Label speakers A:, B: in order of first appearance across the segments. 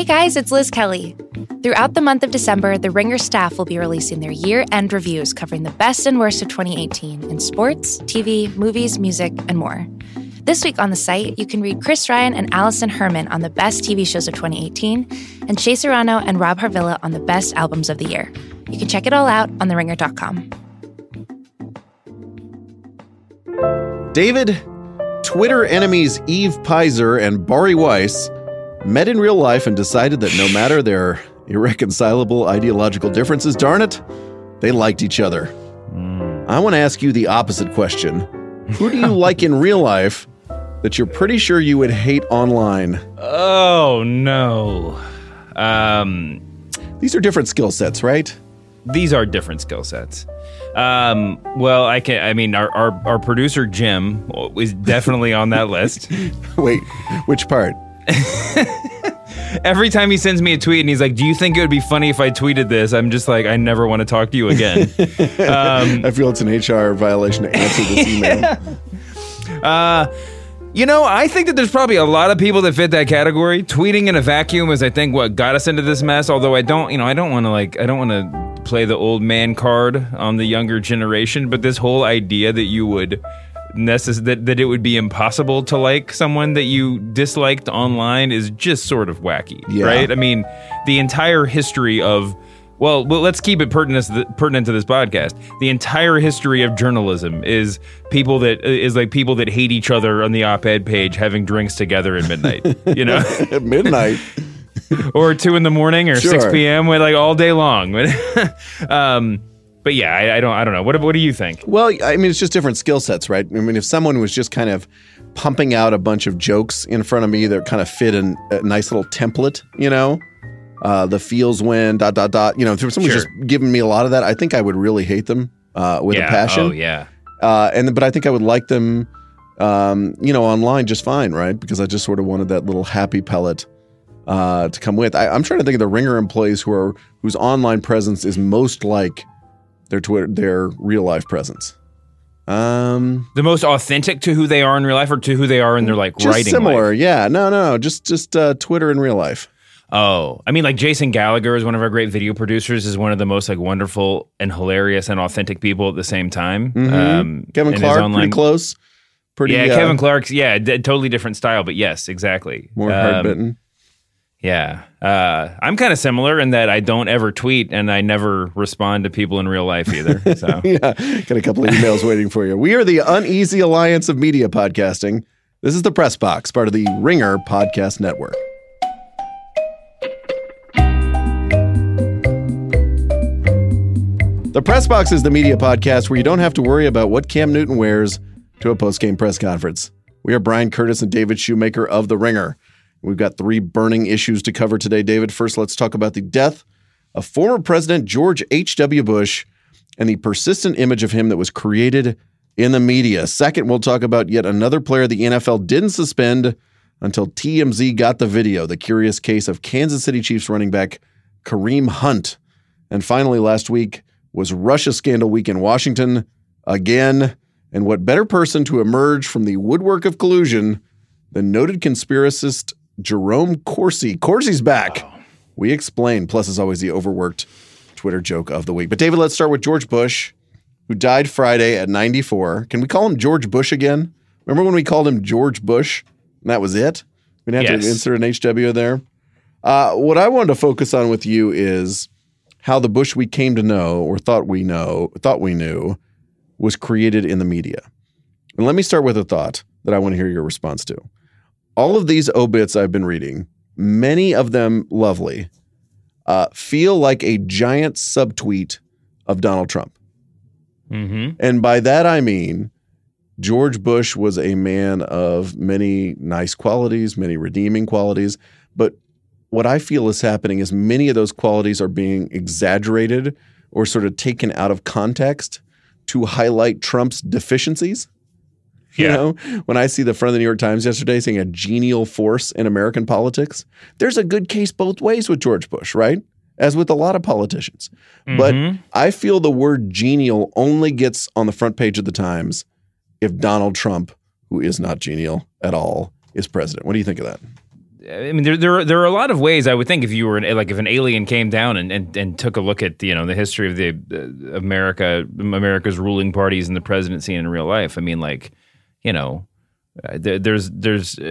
A: Hey guys, it's Liz Kelly. Throughout the month of December, the Ringer staff will be releasing their year end reviews covering the best and worst of 2018 in sports, TV, movies, music, and more. This week on the site, you can read Chris Ryan and Alison Herman on the best TV shows of 2018, and Shea Serrano and Rob Harvilla on the best albums of the year. You can check it all out on theringer.com.
B: David, Twitter enemies Eve Peyser and Bari Weiss met in real life and decided that no matter their irreconcilable ideological differences, darn it, they liked each other. I want to ask you the opposite question Who do you like in real life that you're pretty sure you would hate online?
C: Oh no. Um,
B: These are different skill sets, right?
C: these are different skill sets. Um, well, I can. I mean, our, our our producer Jim is definitely on that list.
B: Wait, which part?
C: Every time he sends me a tweet and he's like, "Do you think it would be funny if I tweeted this?" I'm just like, "I never want to talk to you again." um,
B: I feel it's an HR violation to answer this email.
C: Uh, you know, I think that there's probably a lot of people that fit that category. Tweeting in a vacuum is, I think, what got us into this mess. Although I don't, you know, I don't want to like, I don't want to play the old man card on the younger generation. But this whole idea that you would necess- that that it would be impossible to like someone that you disliked online is just sort of wacky,
B: Yeah.
C: right? I mean, the entire history of well, well, let's keep it pertinent to, the, pertinent to this podcast. The entire history of journalism is people that is like people that hate each other on the op-ed page having drinks together at midnight, you know,
B: At midnight.
C: or two in the morning or six p.m. with like all day long. um, but yeah, I, I don't, I don't know. What, what do you think?
B: Well, I mean, it's just different skill sets, right? I mean, if someone was just kind of pumping out a bunch of jokes in front of me that kind of fit in a nice little template, you know, uh, the feels when dot, dot, dot, you know, if someone's
C: Sure.
B: just giving me a lot of that, I think I would really hate them uh, with
C: yeah.
B: a passion.
C: Oh yeah.
B: Uh, and but I think I would like them, um, you know, online just fine, right? Because I just sort of wanted that little happy pellet uh, to come with. I, I'm trying to think of the Ringer employees who are whose online presence is most like their Twitter, their real life presence. Um,
C: The most authentic to who they are in real life, or to who they are in their like
B: just
C: writing.
B: similar,
C: life?
B: yeah. No, no, just just uh, Twitter in real life.
C: Oh, I mean, like Jason Gallagher is one of our great video producers. Is one of the most like wonderful and hilarious and authentic people at the same time.
B: Mhm.
C: Um,
B: Kevin Clark,
C: online-
B: pretty close, pretty
C: yeah,
B: uh,
C: Kevin Clark's yeah, d- totally different style, but yes, exactly.
B: more
C: Um,
B: hard bitten.
C: Yeah, uh, I'm kind of similar in that I don't ever tweet and I never respond to people in real life either. So
B: yeah, got a couple of emails waiting for you. We are the Uneasy Alliance of Media Podcasting. This is the Press Box, part of the Ringer Podcast Network. The Press Box is the media podcast where you don't have to worry about what Cam Newton wears to a post-game press conference. We are Bryan Curtis and David Shoemaker of The Ringer. We've got three burning issues to cover today, David. First, let's talk about the death of former President George H.W. Bush and the persistent image of him that was created in the media. Second, we'll talk about yet another player the NFL didn't suspend until TMZ got the video, the curious case of Kansas City Chiefs running back Kareem Hunt. And finally, last week was Russia scandal week in Washington again. And what better person to emerge from the woodwork of collusion than noted conspiracist Jerome Corsi? Corsi's back. We explain. Plus, as always, the overworked Twitter joke of the week. But David, let's start with George Bush, who died Friday at 94. Can we call him George Bush again? Remember when we called him George Bush? And that was it. We didn't have
C: Yes.
B: to insert an HW there. Uh, what I wanted to focus on with you is how the Bush we came to know or thought we know, thought we knew, was created in the media. And let me start with a thought that I want to hear your response to. All of these obits I've been reading, many of them lovely, uh, feel like a giant subtweet of Donald Trump.
C: Mm-hmm.
B: And by that I mean George Bush was a man of many nice qualities, many redeeming qualities, but what I feel is happening is many of those qualities are being exaggerated or sort of taken out of context to highlight Trump's deficiencies. You
C: Yeah.
B: know, when I see the front of the New York Times yesterday saying a genial force in American politics, there's a good case both ways with George Bush, right? As with a lot of politicians. But
C: Mhm.
B: I feel the word genial only gets on the front page of the Times if Donald Trump, who is not genial at all, is president. What do you think of that?
C: I mean, there, there, there are a lot of ways I would think if you were an, like if an alien came down and, and, and took a look at you know the history of the uh, America America's ruling parties and the presidency in real life. I mean, like you know, uh, there's there's uh,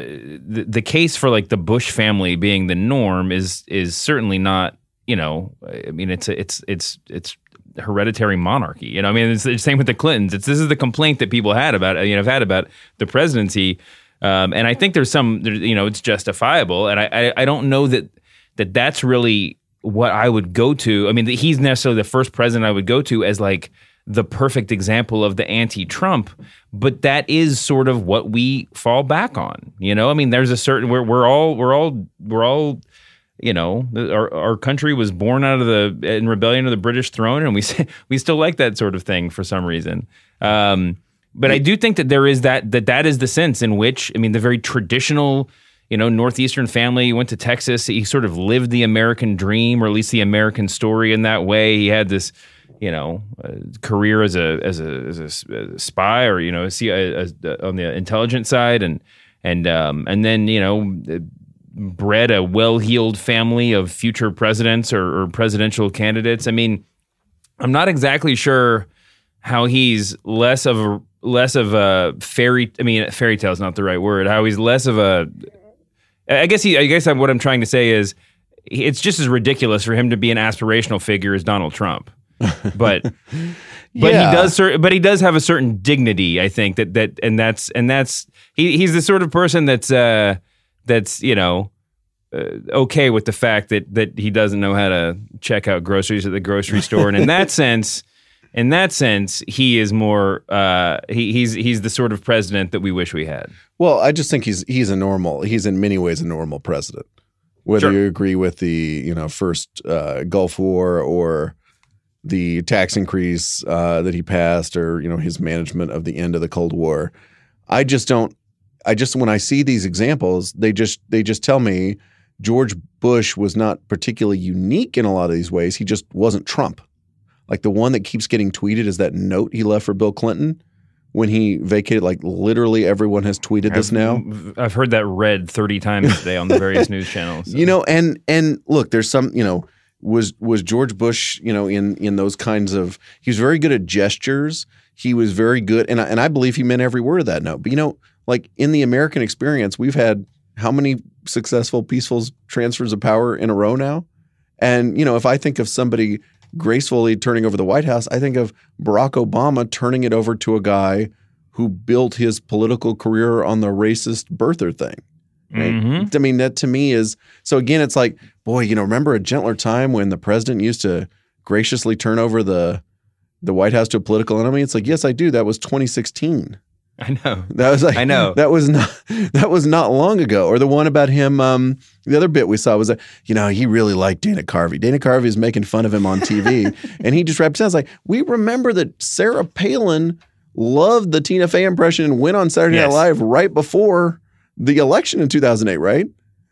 C: the, the case for like the Bush family being the norm is is certainly not you know. I mean, it's it's it's it's hereditary monarchy. You know, I mean, it's the same with the Clintons. It's this is the complaint that people had about you know have had about the presidency um, and I think there's some, you know, it's justifiable. And I, I, I don't know that that that's really what I would go to. I mean, he's necessarily the first president I would go to as like the perfect example of the anti-Trump, but that is sort of what we fall back on. You know, I mean, there's a certain we're we're all we're all we're all you know our our country was born out of the in rebellion of the British throne, and we we still like that sort of thing for some reason. Um, but I do think that there is that that that is the sense in which I mean the very traditional you know northeastern family went to Texas he sort of lived the American dream or at least the American story in that way he had this you know uh, career as a as a as a, as a spy or you know see on the intelligence side and and um, and then you know bred a well-heeled family of future presidents or, or presidential candidates I mean I'm not exactly sure how he's less of a less of a fairy. I mean, fairy tale is not the right word. How he's less of a. I guess he. I guess what I'm trying to say is, it's just as ridiculous for him to be an aspirational figure as Donald Trump. But but yeah. he does. But he does have a certain dignity. I think that that and that's and that's he. He's the sort of person that's uh that's you know. Uh, okay with the fact that that he doesn't know how to check out groceries at the grocery store, and in that sense, in that sense, he is more uh, he, he's he's the sort of president that we wish we had.
B: Well, I just think he's he's a normal. He's in many ways a normal president. Whether sure. you agree with the you know first uh, Gulf War or the tax increase uh, that he passed, or you know his management of the end of the Cold War, I just don't. I just when I see these examples, they just they just tell me George Bush was not particularly unique in a lot of these ways. He just wasn't Trump. Like the one that keeps getting tweeted is that note he left for Bill Clinton when he vacated. Like literally everyone has tweeted this
C: I've,
B: now.
C: I've heard that read 30 times today on the various news channels.
B: So. You know, and and look, there's some, you know, was was George Bush, you know, in in those kinds of he was very good at gestures. He was very good and I, and I believe he meant every word of that note. But you know, like in the American experience, we've had how many successful peaceful transfers of power in a row now? And you know, if I think of somebody gracefully turning over the White House, I think of Barack Obama turning it over to a guy who built his political career on the racist birther thing. Right? Mm-hmm. I mean, that to me is so. Again, it's like, boy, you know, remember a gentler time when the president used to graciously turn over the the White House to a political enemy? It's like, yes, I do. That was 2016.
C: I know.
B: That was like
C: I know.
B: That was not that was not long ago. Or the one about him. Um, the other bit we saw was that you know he really liked Dana Carvey. Dana Carvey is making fun of him on TV, and he just represents like we remember that Sarah Palin loved the Tina Fey impression and went on Saturday yes. Night Live right before the election in 2008. Right.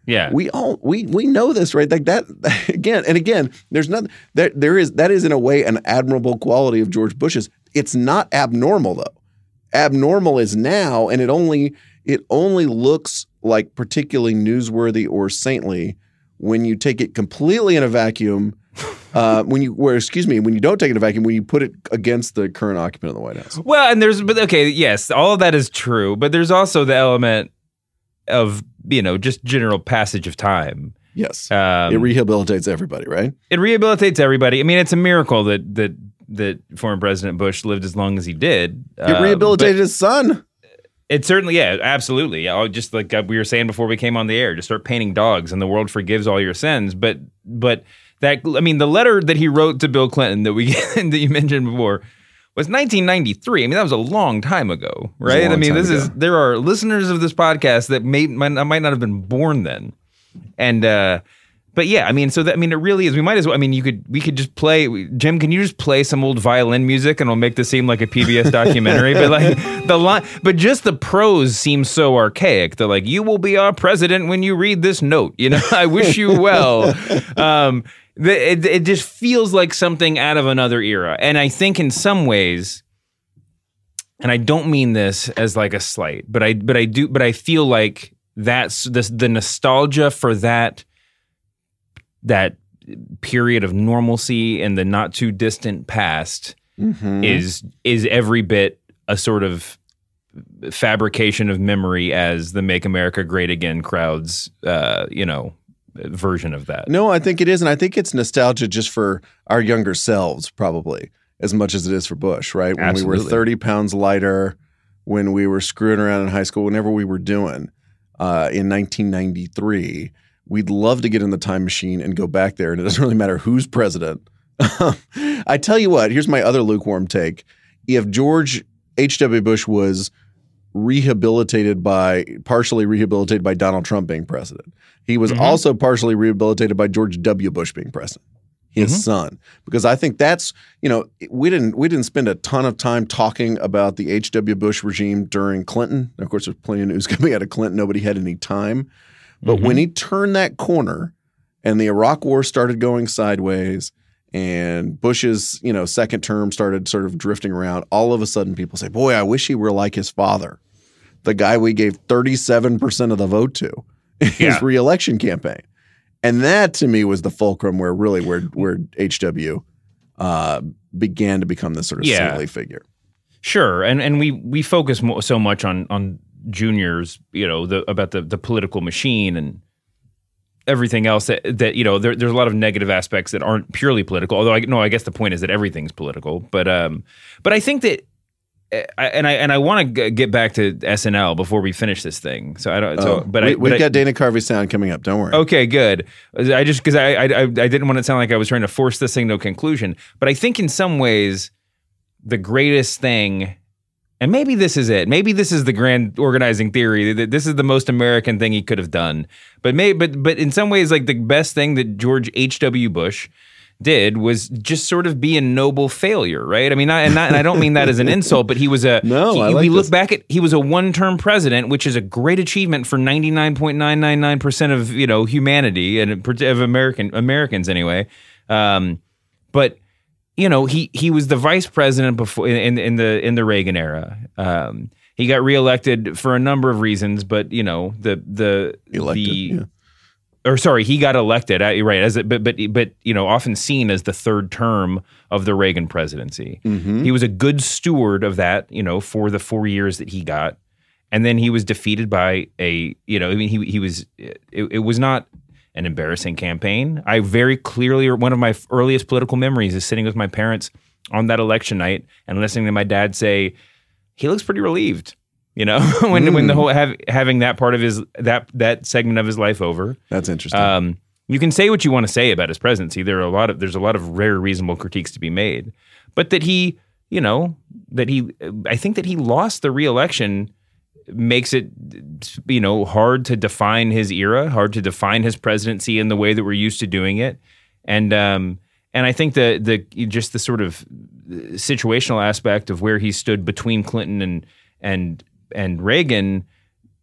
C: Yeah,
B: we all we we know this, right? Like that again and again. There's nothing there. There is that is in a way an admirable quality of George Bush's. It's not abnormal though abnormal is now, and it only it only looks like particularly newsworthy or saintly when you take it completely in a vacuum. Uh, when you, where excuse me, when you don't take it in a vacuum, when you put it against the current occupant of the White House.
C: Well, and there's, but okay, yes, all of that is true, but there's also the element of you know just general passage of time.
B: Yes, um, it rehabilitates everybody, right?
C: It rehabilitates everybody. I mean, it's a miracle that that that former President Bush lived as long as he did.
B: It uh, rehabilitated his son.
C: It certainly, yeah, absolutely. I'll just like uh, we were saying before we came on the air, just start painting dogs, and the world forgives all your sins. But, but that I mean, the letter that he wrote to Bill Clinton that we that you mentioned before was 1993. I mean, that was a long time ago, right? I mean, this ago. is there are listeners of this podcast that may might, might not have been born then, and uh, but yeah, I mean, so that, I mean, it really is. We might as well. I mean, you could we could just play. Jim, can you just play some old violin music and it'll make this seem like a PBS documentary? but like the line, but just the prose seems so archaic. They're like, "You will be our president when you read this note." You know, I wish you well. Um, it, it just feels like something out of another era, and I think in some ways, and I don't mean this as like a slight, but I but I do, but I feel like that's the the nostalgia for that that period of normalcy in the not too distant past
B: Mm-hmm.
C: is is every bit a sort of fabrication of memory as the "Make America Great Again" crowds, uh, you know, version of that.
B: No, I think it is, and I think it's nostalgia just for our younger selves, probably as much as it is for Bush. Right when we were thirty pounds lighter, when we were screwing around in high school, whenever we were doing uh, in 1993, we'd love to get in the time machine and go back there, and it doesn't really matter who's president. I tell you what, here's my other lukewarm take: if George H. W. Bush was rehabilitated by partially rehabilitated by Donald Trump being president. He was
C: Mhm.
B: also partially rehabilitated by George W. Bush being president, his
C: Mhm.
B: son. Because I think that's you know we didn't we didn't spend a ton of time talking about the H. W. Bush regime during Clinton. Of course, there's plenty of news coming out of Clinton. Nobody had any time, but when he turned that corner and the Iraq War started going sideways. And Bush's, you know, second term started sort of drifting around. All of a sudden, people say, "Boy, I wish he were like his father." the guy we gave 37% of the vote to in his reelection campaign. And that to me was the fulcrum where really where where HW uh, began to become this sort of
C: Yeah.
B: figure.
C: Sure, and and we we focus mo- so much on on juniors, you know, the about the the political machine and everything else that that you know there, there's a lot of negative aspects that aren't purely political. Although I no, I guess the point is that everything's political. But um, but I think that. I, and I and I want to get back to SNL before we finish this thing. So I don't. So,
B: Oh,
C: but
B: we,
C: I,
B: we've
C: I-
B: got Dana Carvey sound coming up. Don't worry.
C: Okay, good. I just because I, I I I didn't want to sound like I was trying to force this thing to a conclusion, but I think in some ways the greatest thing, and maybe this is it. Maybe this is the grand organizing theory that this is the most American thing he could have done. But may but but in some ways, like the best thing that George H. W. Bush did was just sort of be a noble failure, right? I mean, not, and, not, and I don't mean that as an insult, but he was a
B: No,
C: he-
B: I like
C: we look
B: this.
C: back at he was a one-term president, which is a great achievement for 99.999% of, you know, humanity and of American Americans anyway. Um, but you know, he he was the vice president before in in the in the Reagan era. Um, he got reelected for a number of reasons, but you know, the the
B: Elected,
C: the
B: yeah.
C: or sorry, he got elected. Right, as a, but but but you know, often seen as the third term of the Reagan presidency.
B: Mhm.
C: He was a good steward of that, you know, for the four years that he got, and then he was defeated by a, you know, I mean, he he was it, it was not an embarrassing campaign. I very clearly, one of my earliest political memories is sitting with my parents on that election night and listening to my dad say, "He looks pretty relieved." You know, when when the whole have, having that part of his that that segment of his life over.
B: That's interesting.
C: Um, you can say what you want to say about his presidency. There are a lot of there's a lot of very reasonable critiques to be made, but that he, you know, that he, I think that he lost the reelection makes it, you know, hard to define his era, hard to define his presidency in the way that we're used to doing it, and um, and I think the the just the sort of situational aspect of where he stood between Clinton and and and Reagan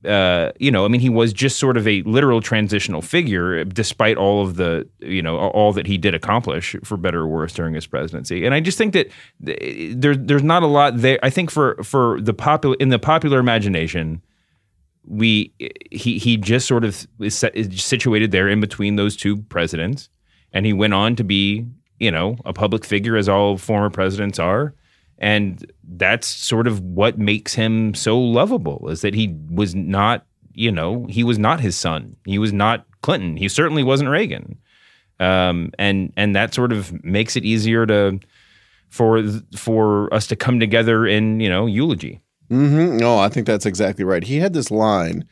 C: uh, you know, I mean, he was just sort of a literal transitional figure, uh, despite all of the, you know, all that he did accomplish, for better or worse, during his presidency. And I just think that uh, th- there, there's not a lot there. I think for for the popular in the popular imagination, we uh, he he just sort of is is situated there in between those two presidents, and he went on to be, you know, a public figure as all former presidents are. And that's sort of what makes him so lovable is that he was not, you know, he was not his son. He was not Clinton. He certainly wasn't Reagan. Um, and and that sort of makes it easier to for for us to come together in, you know, eulogy.
B: Mm-hmm. No, I think that's exactly right. He had this line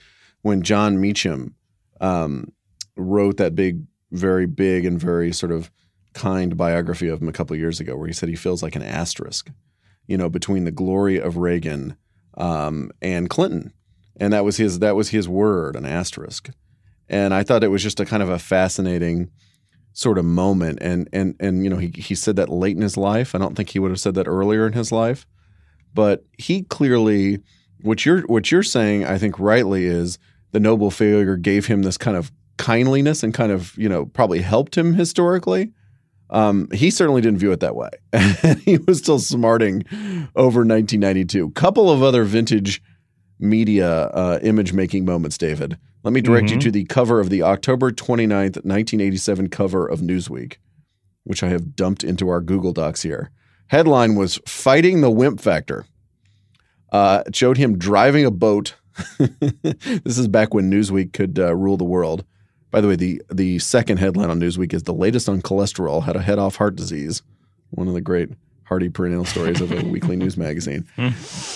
B: when Jon Meacham um, wrote that big, very big and very sort of kind biography of him a couple years ago, where he said he feels like an asterisk, you know, between the glory of Reagan um, and Clinton, and that was his that was his word, an asterisk. And I thought it was just a kind of a fascinating sort of moment, and and and you know, he he said that late in his life. I don't think he would have said that earlier in his life but he clearly what you're what you're saying i think rightly is the noble failure gave him this kind of kindliness and kind of you know probably helped him historically um, he certainly didn't view it that way he was still smarting over 1992 couple of other vintage media uh, image making moments david Let me direct you to the cover of the October 29th, 1987 cover of Newsweek, which I have dumped into our Google Docs here. Headline was Fighting the Wimp Factor. Uh, it showed him driving a boat. this is back when Newsweek could uh, rule the world. By the way, the, the second headline on Newsweek is the latest on cholesterol, how to head off heart disease. One of the great Hardy perennial stories of a weekly news magazine.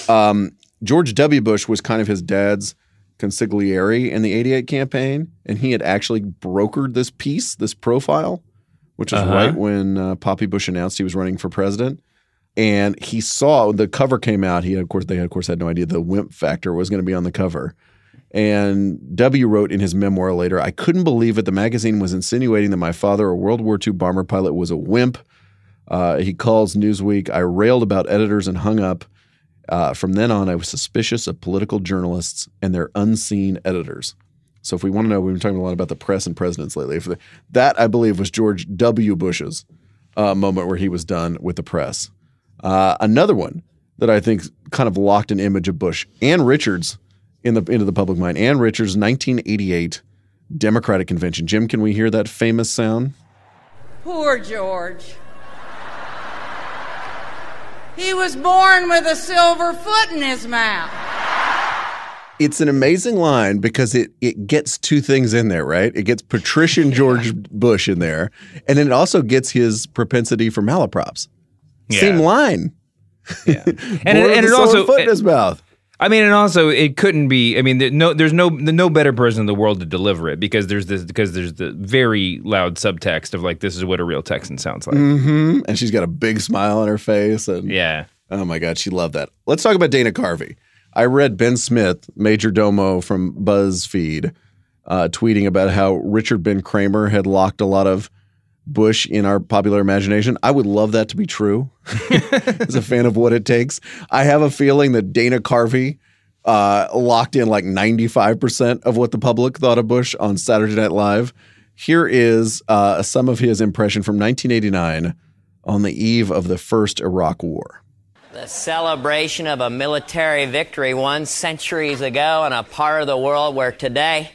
B: Um, George W. Bush was kind of his dad's consigliere in the 88 campaign, and he had actually brokered this piece, this profile, which is
C: Uh-huh.
B: right when uh, Poppy Bush announced he was running for president. And he saw the cover came out. He, of course, they of course had no idea the wimp factor was going to be on the cover. And W wrote in his memoir later, I couldn't believe it. The magazine was insinuating that my father, a World War II bomber pilot, was a wimp. Uh, he calls Newsweek. I railed about editors and hung up. Uh, from then on, I was suspicious of political journalists and their unseen editors. So, if we want to know, we've been talking a lot about the press and presidents lately. The, that, I believe, was George W. Bush's uh, moment where he was done with the press. Uh, another one that I think kind of locked an image of Bush. Ann Richards in the into the public mind. Ann Richards, 1988 Democratic convention. Jim, can we hear that famous sound?
D: Poor George. He was born with a silver foot in his mouth.
B: It's an amazing line because it it gets two things in there, right? It gets patrician George Bush in there, and then it also gets his propensity for malaprops. Same line.
C: Yeah.
B: Born
C: and it, and it
B: silver
C: also
B: foot in his mouth.
C: I mean, and also it couldn't be. I mean, there, no, there's no no better person in the world to deliver it because there's this because there's the very loud subtext of like this is what a real Texan sounds like.
B: hmm And she's got a big smile on her face, and
C: Yeah,
B: Oh my God, she loved that. Let's talk about Dana Carvey. I read Ben Smith, Major Domo from BuzzFeed, uh, tweeting about how Richard Ben Cramer had locked a lot of Bush in our popular imagination. I would love that to be true. As a fan of what it takes, I have a feeling that Dana Carvey uh, locked in like 95% of what the public thought of Bush on Saturday Night Live. Here is uh, some of his impression from 1989 on the eve of the first Iraq War.
E: The celebration of a military victory won centuries ago in a part of the world where today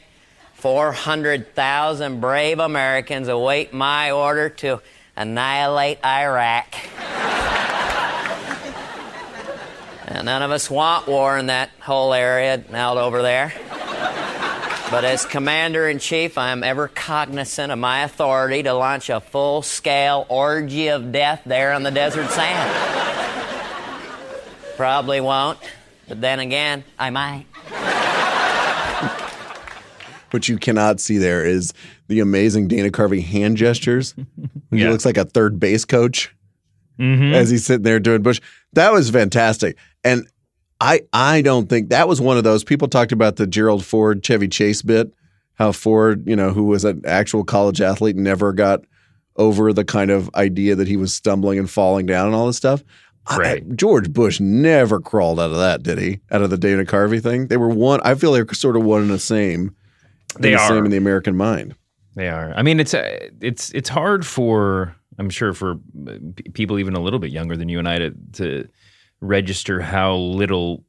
E: 400,000 brave Americans await my order to annihilate Iraq. and none of us want war in that whole area out over there. But as commander in chief, I am ever cognizant of my authority to launch a full scale orgy of death there on the desert sand. Probably won't, but then again, I might.
B: What you cannot see there is the amazing Dana Carvey hand gestures. He
C: Yeah.
B: looks like a third base coach mm-hmm. as he's sitting there doing Bush. That was fantastic. And I I don't think that was one of those people talked about the Gerald Ford Chevy Chase bit, how Ford, you know, who was an actual college athlete, never got over the kind of idea that he was stumbling and falling down and all this stuff. I-
C: Right.
B: George Bush never crawled out of that, did he? Out of the Dana Carvey thing? They were one I feel they're sort of one and the same.
C: They
B: the
C: are.
B: same in the American mind.
C: they are. I mean, it's uh, it's it's hard for I'm sure for uh, people even a little bit younger than you and I to to register how little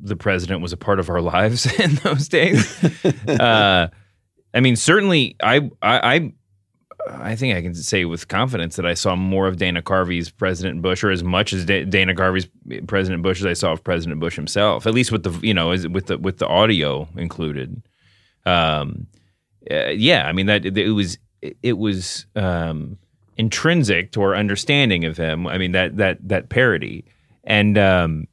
C: the president was a part of our lives in those days. uh, I mean, certainly, I, I I I think I can say with confidence that I saw more of Dana Carvey's President Bush, or as much as Da- Dana Carvey's President Bush as I saw of President Bush himself. At least with the you know with the with the audio included. Um, uh, yeah, I mean that it was it was um, intrinsic to our understanding of him. I mean that that that parody and. Um,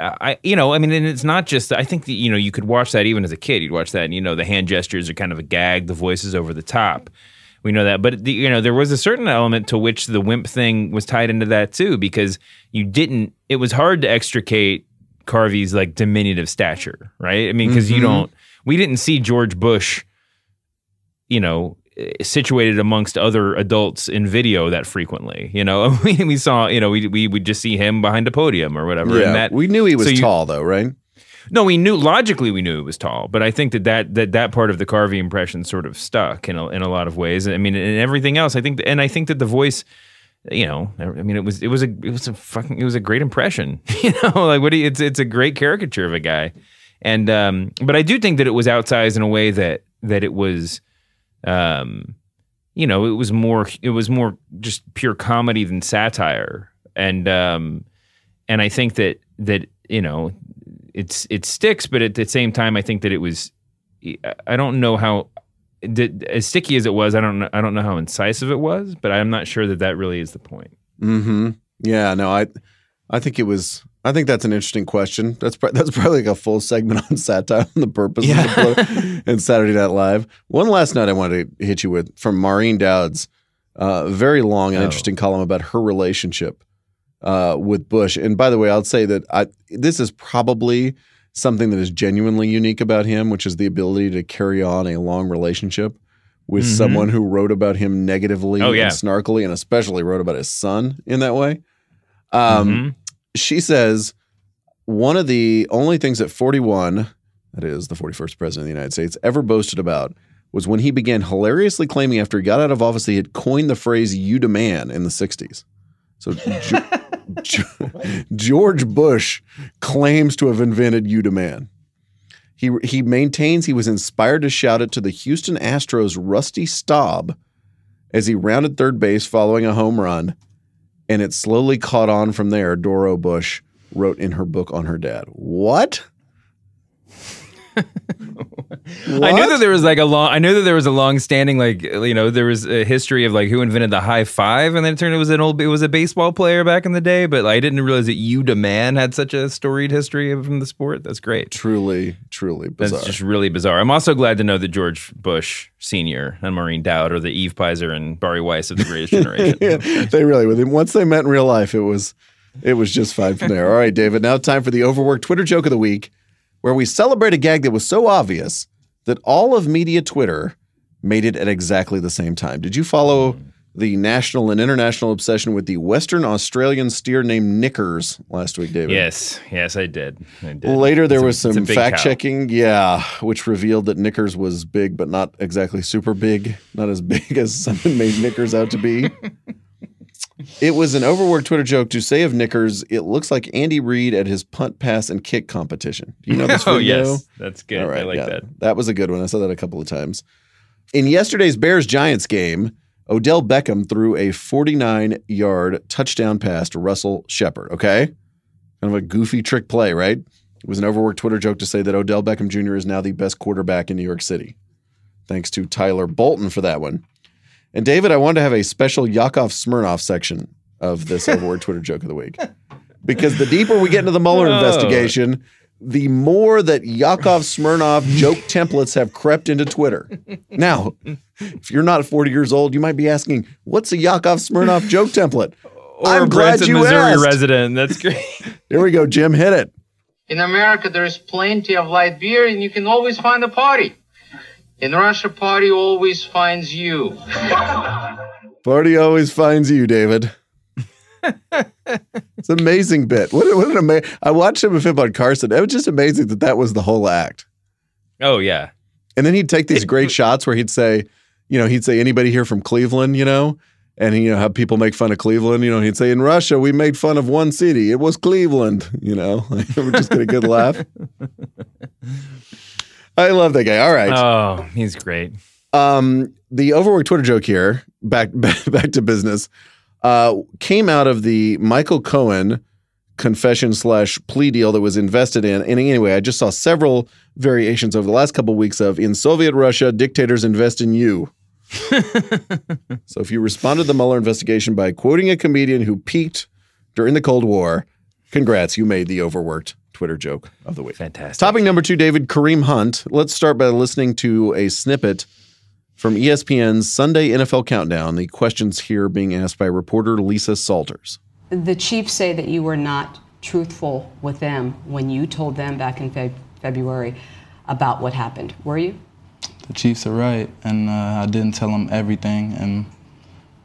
C: I, you know, I mean, and it's not just. I think that you know, you could watch that even as a kid. You'd watch that, and you know, the hand gestures are kind of a gag. The voice is over the top. We know that, but the, you know, there was a certain element to which the wimp thing was tied into that too, because you didn't. It was hard to extricate Carvey's like diminutive stature, right? I mean, because you don't. We didn't see George Bush, you know, situated amongst other adults in video that frequently. You know, we, we saw, you know, we we would just see him behind a podium or whatever.
B: Yeah,
C: and that,
B: we knew he was
C: so you-
B: tall, though, right?
C: no, we knew logically we knew it was tall, but I think that that that, that part of the Carvey impression sort of stuck in a, in a lot of ways. I mean, and everything else, I think, and I think that the voice, you know, I mean, it was it was a it was a fucking it was a great impression, you know, like what do you, it's it's a great caricature of a guy, And um, but I do think that it was outsized in a way that that it was, um, you know, it was more it was more just pure comedy than satire. And um, and I think that that you know it's it sticks, but at the same time, I think that it was. I don't know how did, as sticky as it was. I don't know. I don't know how incisive it was, but I'm not sure that that really is the point.
B: Mm-hmm. Yeah. No. I. I think it was. I think that's an interesting question. That's that's probably like a full segment on satire and the purpose
C: Yeah.
B: of the and Saturday Night Live. One last note I wanted to hit you with from Maureen Dowd's uh, very long and
C: Oh.
B: interesting column about her relationship uh, with Bush. And by the way, I'll say that I this is probably something that is genuinely unique about him, which is the ability to carry on a long relationship with
C: Mhm.
B: someone who wrote about him negatively
C: Oh, yeah.
B: and snarkily, and especially wrote about his son in that way. Um,
C: Mhm.
B: She says one of the only things that 41, that is the 41st president of the United States, ever boasted about was when he began hilariously claiming after he got out of office he had coined the phrase "you da man" in the 60s. So George Bush claims to have invented "you da man." He he maintains he was inspired to shout it to the Houston Astros' Rusty Staub as he rounded third base following a home run and it slowly caught on from there. Doro Bush wrote in her book on her dad. What?
C: I knew that there was like a long. I knew that there was a long-standing like you know there was a history of like who invented the high five, and then it turned out it was an old it was a baseball player back in the day. But I didn't realize that you da man had such a storied history from the sport. That's great.
B: truly, truly
C: That's just really bizarre. I'm also glad to know that George Bush Senior and Maureen Dowd are the Eve Peyser and Bari Weiss of the Greatest Generation.
B: Yeah, they really him. Once they met in real life, it was it was just fine from there. All right, David. Now time for the overworked Twitter joke of the week, where we celebrate a gag that was so obvious that all of media Twitter made it at exactly the same time. Did you follow hmm. the national and international obsession with the Western Australian steer named Knickers last week, David?
C: Yes, yes, I did. I did.
B: Later, there
C: It's
B: was
C: a
B: some fact
C: cow.
B: checking, yeah, which revealed that Knickers was big, but not exactly super big, not as big as someone made Knickers out to be. it was an overworked Twitter joke to say of Knickers, it looks like Andy Reid at his punt, pass, and kick competition. You know this
C: Oh
B: video?
C: yes, that's good.
B: All right,
C: I like
B: yeah,
C: that.
B: That was a good one. I saw that a couple of times. In yesterday's Bears Giants game, Odell Beckham threw a 49 yard touchdown pass to Russell Shepard. Okay. Kind of a goofy trick play, right? It was an overworked Twitter joke to say that Odell Beckham Jr. is now the best quarterback in New York City. Thanks to Tyler Bolton for that one. And David, I wanted to have a special Yakov Smirnoff section of this award Twitter joke of the week. Because the deeper we get into the Mueller investigation, the more that Yakov Smirnoff joke templates have crept into Twitter. Now, if you're not 40 years old, you might be asking, what's a Yakov Smirnoff joke template?
C: Or
B: I'm glad
C: Branson,
B: you
C: Missouri
B: asked.
C: resident. That's great.
B: Here we go, Jim, hit it.
F: In America, there is plenty of light beer, and you can always find a party. In Russia, party always finds you.
B: Party always finds you, David. it's an amazing bit. What, what an amazing! I watched him with him on Carson. It was just amazing that that was the whole act.
C: Oh yeah.
B: And then he'd take these great shots where he'd say, you know, he'd say, anybody here from Cleveland, you know? And, you know, how people make fun of Cleveland, you know, he'd say, in Russia, we made fun of one city. It was Cleveland, you know? We're just get a good laugh. I love that guy. All right.
C: Oh, he's great.
B: Um, the overworked Twitter joke here, back back, back to business, uh, came out of the Michael Cohen confession slash plea deal that was invested in. And anyway, I just saw several variations over the last couple of weeks of in Soviet Russia, dictators invest in you. so if you responded to the Mueller investigation by quoting a comedian who peaked during the Cold War, congrats, you made the overworked Twitter joke of the week.
C: Fantastic.
B: Topic number two, David Kareem Hunt. Let's start by listening to a snippet from ESPN's Sunday NFL Countdown. The questions here being asked by reporter Lisa Salters.
G: The Chiefs say that you were not truthful with them when you told them back in Feb- February about what happened. Were you?
H: the Chiefs are right, and uh, I didn't tell them everything, and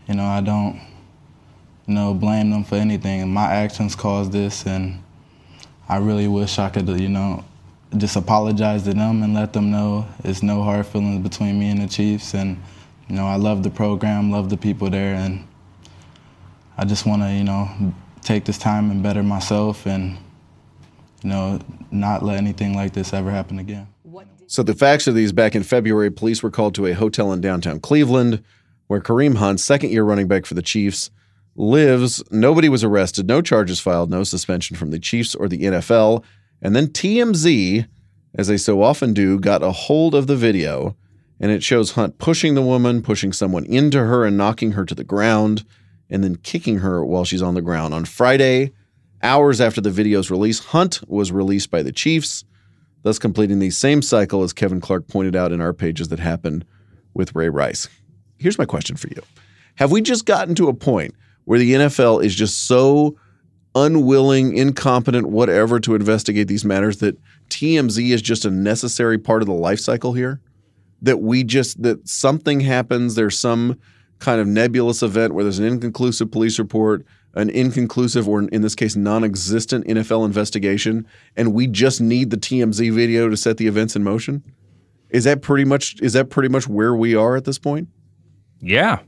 H: you know I don't, you know, blame them for anything. My actions caused this, and I really wish I could, you know, just apologize to them and let them know it's no hard feelings between me and the Chiefs, and you know I love the program, love the people there, and I just want to, you know, take this time and better myself and you know, not let anything like this ever happen again.
B: So the facts are these back in February, police were called to a hotel in downtown Cleveland where Kareem Hunt, second year running back for the Chiefs, lives. Nobody was arrested, no charges filed, no suspension from the Chiefs or the NFL. And then TMZ, as they so often do, got a hold of the video and it shows Hunt pushing the woman, pushing someone into her and knocking her to the ground, and then kicking her while she's on the ground. On Friday, hours after the video's release, Hunt was released by the Chiefs, thus completing the same cycle as Kevin Clark pointed out in our pages that happened with Ray Rice. Here's my question for you Have we just gotten to a point where the NFL is just so unwilling, incompetent, whatever to investigate these matters that TMZ is just a necessary part of the life cycle here? That we just, that something happens, there's some kind of nebulous event where there's an inconclusive police report, an inconclusive or in this case non-existent NFL investigation, and we just need the TMZ video to set the events in motion? Is that pretty much is that pretty much where we are at this point?
C: Yeah.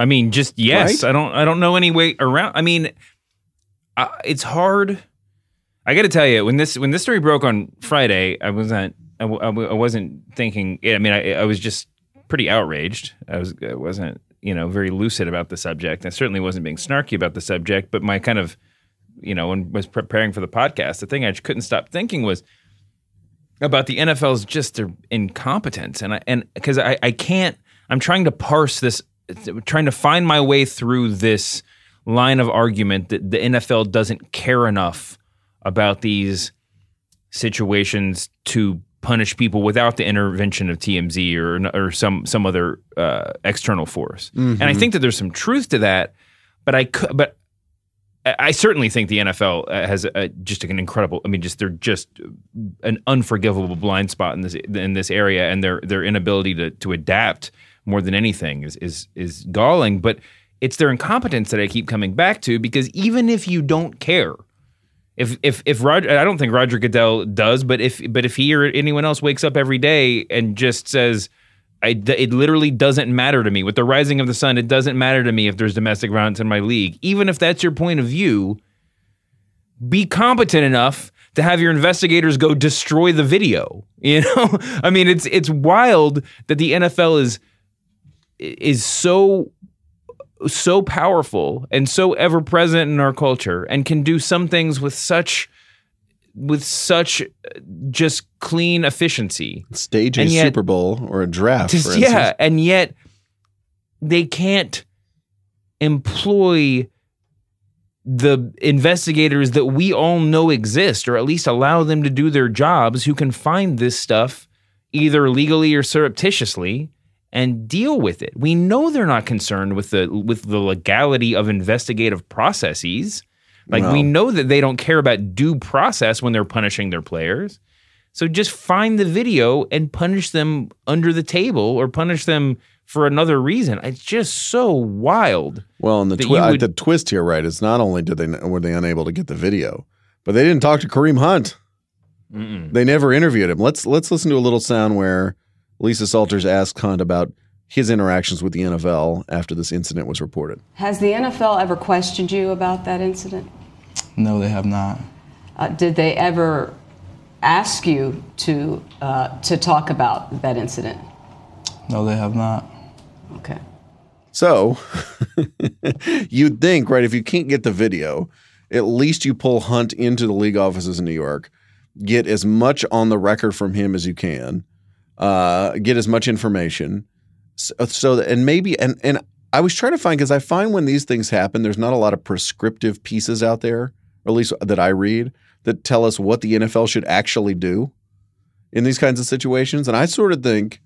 C: I mean, just yes.
B: Right?
C: I don't. I don't know any way around. I mean, uh, it's hard. I got to tell you, when this when this story broke on Friday, I wasn't. I, w- I w- I wasn't thinking. I mean, I, I was just pretty outraged. I was. I wasn't. You know, very lucid about the subject. I certainly wasn't being snarky about the subject. But my kind of, you know, when I was preparing for the podcast, the thing I couldn't stop thinking was about the NFL's just their incompetence, and I and because I I can't. I'm trying to parse this, trying to find my way through this line of argument that the NFL doesn't care enough about these situations to punish people without the intervention of TMZ or or some some other uh, external force. And I think that there's some truth to that, but I could, but I I certainly think the NFL uh, has a, just an incredible. I mean, just they're just an unforgivable blind spot in this in this area, and their their inability to to adapt more than anything is is is galling. But it's their incompetence that I keep coming back to because even if you don't care, if if if Roger, I don't think Roger Goodell does, but if but if he or anyone else wakes up every day and just says. I, it literally doesn't matter to me. With the rising of the sun, it doesn't matter to me if there's domestic violence in my league. Even if that's your point of view, be competent enough to have your investigators go destroy the video. You know, I mean, it's it's wild that the NFL is is so so powerful and so ever present in our culture and can do some things with such with such uh, just clean efficiency.
B: Stage a
C: yet-
B: Super Bowl or a draft.
C: Just- yeah, and yet they can't employ the investigators that we all know exist, or at least allow them to do their jobs, who can find this stuff either legally or surreptitiously and deal with it. We know they're not concerned with the with the legality of investigative processes. Like we know that they don't care about due process when they're punishing their players. So just find the video and punish them under the table or punish them for another reason. It's just so wild.
B: Well, and the twi-
C: would-
B: the twist here, right, is not only did they were they unable to get the video, but they didn't talk to Kareem Hunt. They never interviewed him. Let's let's listen to a little sound where Lisa Salters asked Hunt about his interactions with the NFL after this incident was reported.
G: Has the NFL ever questioned you about that incident?
H: No, they have not.
G: Uh, did they ever ask you to uh, to talk about that incident?
H: No, they have not.
G: Okay.
B: So you'd think, right, if you can't get the video, at least you pull Hunt into the league offices in New York, get as much on the record from him as you can, uh, get as much information. So, so that, and maybe, and, and I was trying to find, because I find when these things happen, there's not a lot of prescriptive pieces out there, or at least that I read, that tell us what the NFL should actually do in these kinds of situations. And I sort of think,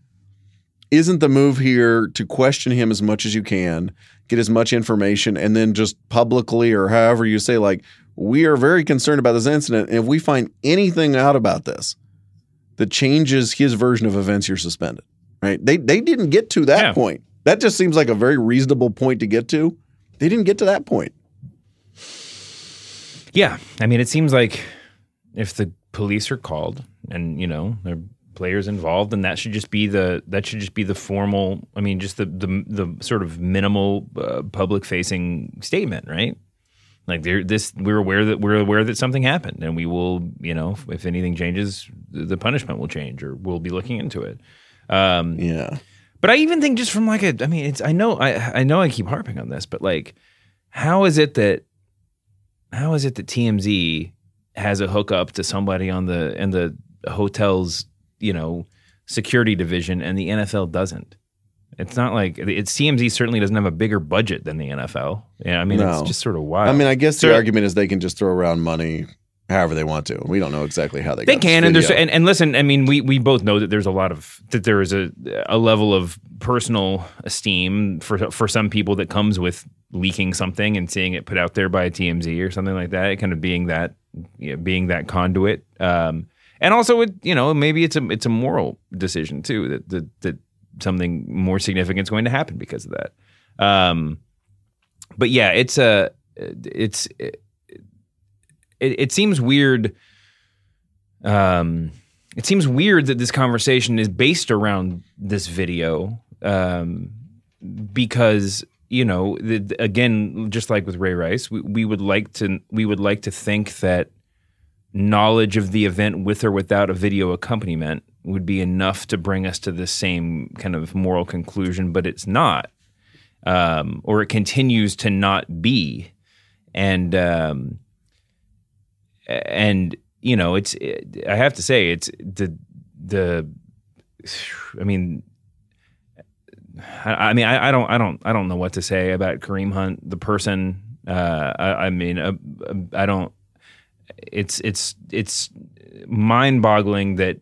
B: isn't the move here to question him as much as you can, get as much information, and then just publicly or however you say, like, we are very concerned about this incident. And if we find anything out about this that changes his version of events, you're suspended. Right? They they didn't get to that
C: Yeah.
B: point. That just seems like a very reasonable point to get to. They didn't get to that point.
C: Yeah, I mean, it seems like if the police are called and you know there are players involved, then that should just be the that should just be the formal. I mean, just the the the sort of minimal uh, public facing statement, right? Like there, this, we're aware that we're aware that something happened, and we will, you know, if anything changes, the punishment will change, or we'll be looking into it. Um,
B: Yeah.
C: but I even think just from like a, I mean, it's I know I I know I keep harping on this, but like, how is it that how is it that TMZ has a hookup to somebody on the in the hotel's you know security division and the NFL doesn't? It's not like it's TMZ certainly doesn't have a bigger budget than the NFL. Yeah, I mean
B: No.
C: it's just sort of wild.
B: I mean, I guess
C: So-
B: the argument is they can just throw around money however they want to. We don't know exactly how they.
C: they can and there's and, and listen i mean we we both know that there's a lot of that there is a a level of personal esteem for for some people that comes with leaking something and seeing it put out there by a TMZ or something like that kind of being that you know, being that conduit um and also it you know maybe it's a it's a moral decision too that that that something more significant is going to happen because of that. Um but yeah it's a it's it, it seems weird um, it seems weird that this conversation is based around this video um, because you know the- again just like with ray rice we, we would like to we would like to think that knowledge of the event with or without a video accompaniment would be enough to bring us to the same kind of moral conclusion but it's not. Um, or it continues to not be. And um, and you know it's it, i have to say it's the the i mean I, I mean I, I don't i don't i don't know what to say about kareem hunt the person. Uh i, I mean uh, uh, i don't it's it's it's mind-boggling that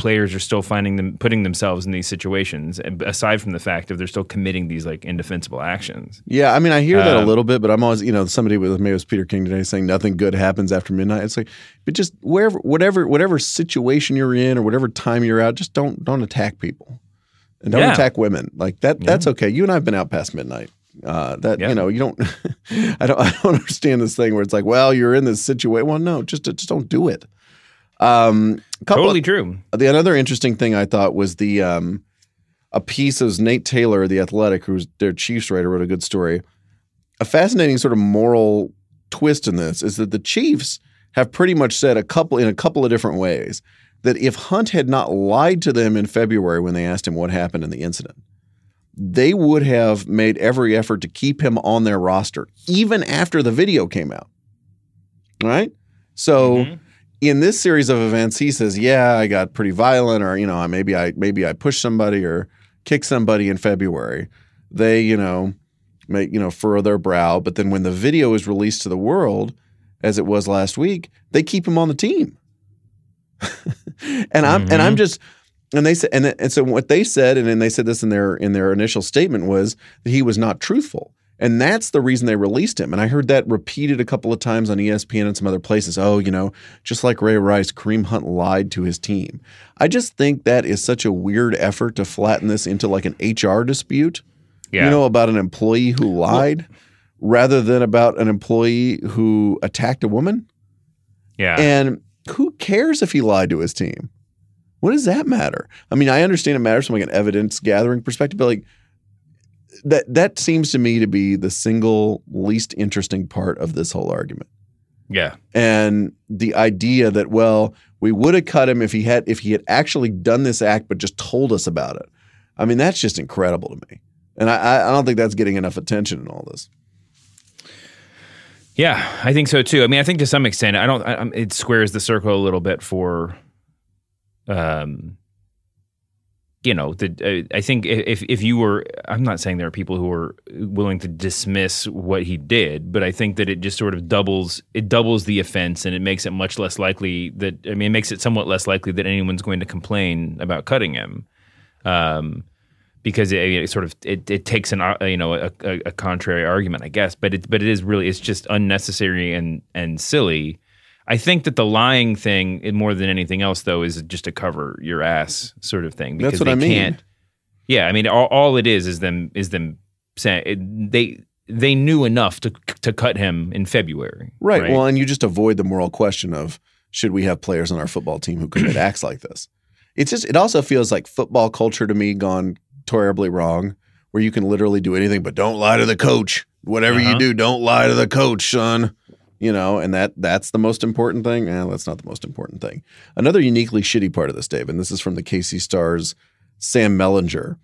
C: players are still finding them putting themselves in these situations aside from the fact of they're still committing these like indefensible actions
B: Yeah, I mean, I hear that a
C: Um,
B: little bit, but I'm always, you know, somebody with maybe it was Peter King today saying nothing good happens after midnight. It's like, but just wherever, whatever, whatever situation you're in or whatever time you're out, just don't don't attack people and don't
C: Yeah.
B: attack women. Like that, that's okay. You and I've been out past midnight. Uh, that
C: Yeah.
B: you know, you don't. I don't. I don't understand this thing where it's like, well, you're in this situation. Well, no, just just don't do it. Um,
C: totally true
B: the another interesting thing I thought was the um, a piece of Nate Taylor, the Athletic, who's their Chiefs writer, wrote a good story. A fascinating sort of moral twist in this is that the Chiefs have pretty much said a couple in a couple of different ways that if Hunt had not lied to them in February when they asked him what happened in the incident, they would have made every effort to keep him on their roster even after the video came out. Right? So in this series of events, he says, "Yeah, I got pretty violent, or you know, maybe I maybe I pushed somebody or kicked somebody in February." They, you know, make you know furrow their brow, but then when the video is released to the world, as it was last week, they keep him on the team. and I'm and I'm mm-hmm. just and they said and, and so what they said and then they said this in their in their initial statement was that he was not truthful. And that's the reason they released him. And I heard that repeated a couple of times on ESPN and some other places. Oh, you know, just like Ray Rice, Kareem Hunt lied to his team. I just think that is such a weird effort to flatten this into like an HR dispute.
C: Yeah.
B: You know, about an employee who lied rather than about an employee who attacked a woman.
C: yeah
B: And who cares if he lied to his team? What does that matter? I mean, I understand it matters from like an evidence gathering perspective, but like that that seems to me to be the single least interesting part of this whole argument.
C: yeah
B: And the idea that well, we would have cut him if he had if he had actually done this act but just told us about it. I mean, that's just incredible to me. And I, I- don't think that's getting enough attention in all this.
C: Yeah, I think so too. I mean, I think to some extent, I don't. I, it squares the circle a little bit for, um, you know, the. Uh, I think if if you were, I'm not saying there are people who are willing to dismiss what he did, but I think that it just sort of doubles it doubles the offense, and it makes it much less likely that. I mean, it makes it somewhat less likely that anyone's going to complain about cutting him. Um, because it, it sort of it, it takes an uh, you know a, a, a contrary argument, I guess. But it but it is really it's just unnecessary and and silly. I think that the lying thing, more than anything else, though, is just to cover your ass sort of thing.
B: That's
C: Because
B: what
C: they
B: I mean.
C: Can't, yeah, I mean, all, all it is is them is them saying it, they they knew enough to to cut him in February.
B: Right. Well, and you just avoid the moral question of should we have players on our football team who commit acts like this? It's just it also feels like football culture to me gone terribly wrong, where you can literally do anything but don't lie to the coach. Whatever
C: Uh-huh.
B: you do, don't lie to the coach, son. You know, and that that's the most important thing. Eh, that's not the most important thing. Another uniquely shitty part of this, Dave, and this is from the KC Stars, Sam Mellinger.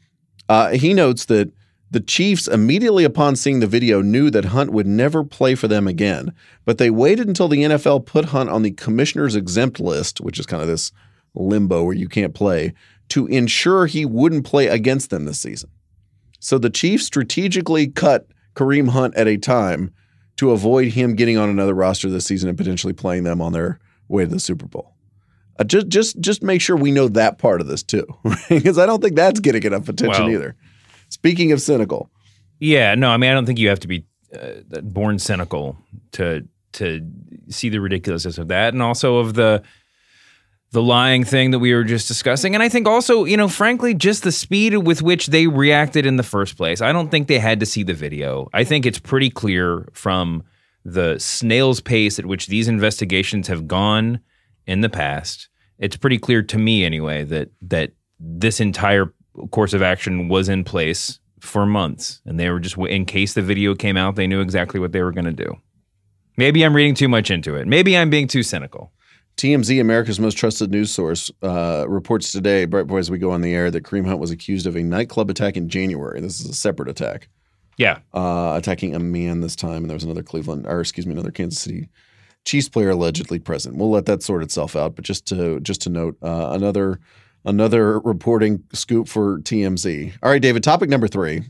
B: Uh, he notes that the Chiefs, immediately upon seeing the video, knew that Hunt would never play for them again. But they waited until the NFL put Hunt on the commissioner's exempt list, which is kind of this limbo where you can't play, to ensure he wouldn't play against them this season. So the Chiefs strategically cut Kareem Hunt at a time to avoid him getting on another roster this season and potentially playing them on their way to the Super Bowl. Uh, just, just, just make sure we know that part of this too, because I don't think that's getting enough attention
C: Well-
B: either. Speaking of cynical,
C: Yeah, no, I mean, I don't think you have to be uh, born cynical to to see the ridiculousness of that, and also of the the lying thing that we were just discussing. And I think also, you know, frankly, just the speed with which they reacted in the first place. I don't think they had to see the video. I think it's pretty clear from the snail's pace at which these investigations have gone in the past. It's pretty clear to me, anyway, that that this entire course of action was in place for months, and they were just in case the video came out, they knew exactly what they were going to do. Maybe I'm reading too much into it. Maybe I'm being too cynical.
B: TMZ, America's most trusted news source, uh, reports today, right before as we go on the air, that Kareem Hunt was accused of a nightclub attack in January. This is a separate attack,
C: Yeah,
B: uh, attacking a man this time, and there was another Cleveland, or excuse me, another Kansas City Chiefs player allegedly present. We'll let that sort itself out, but just to just to note, uh, another another reporting scoop for TMZ. All right, David. Topic number three.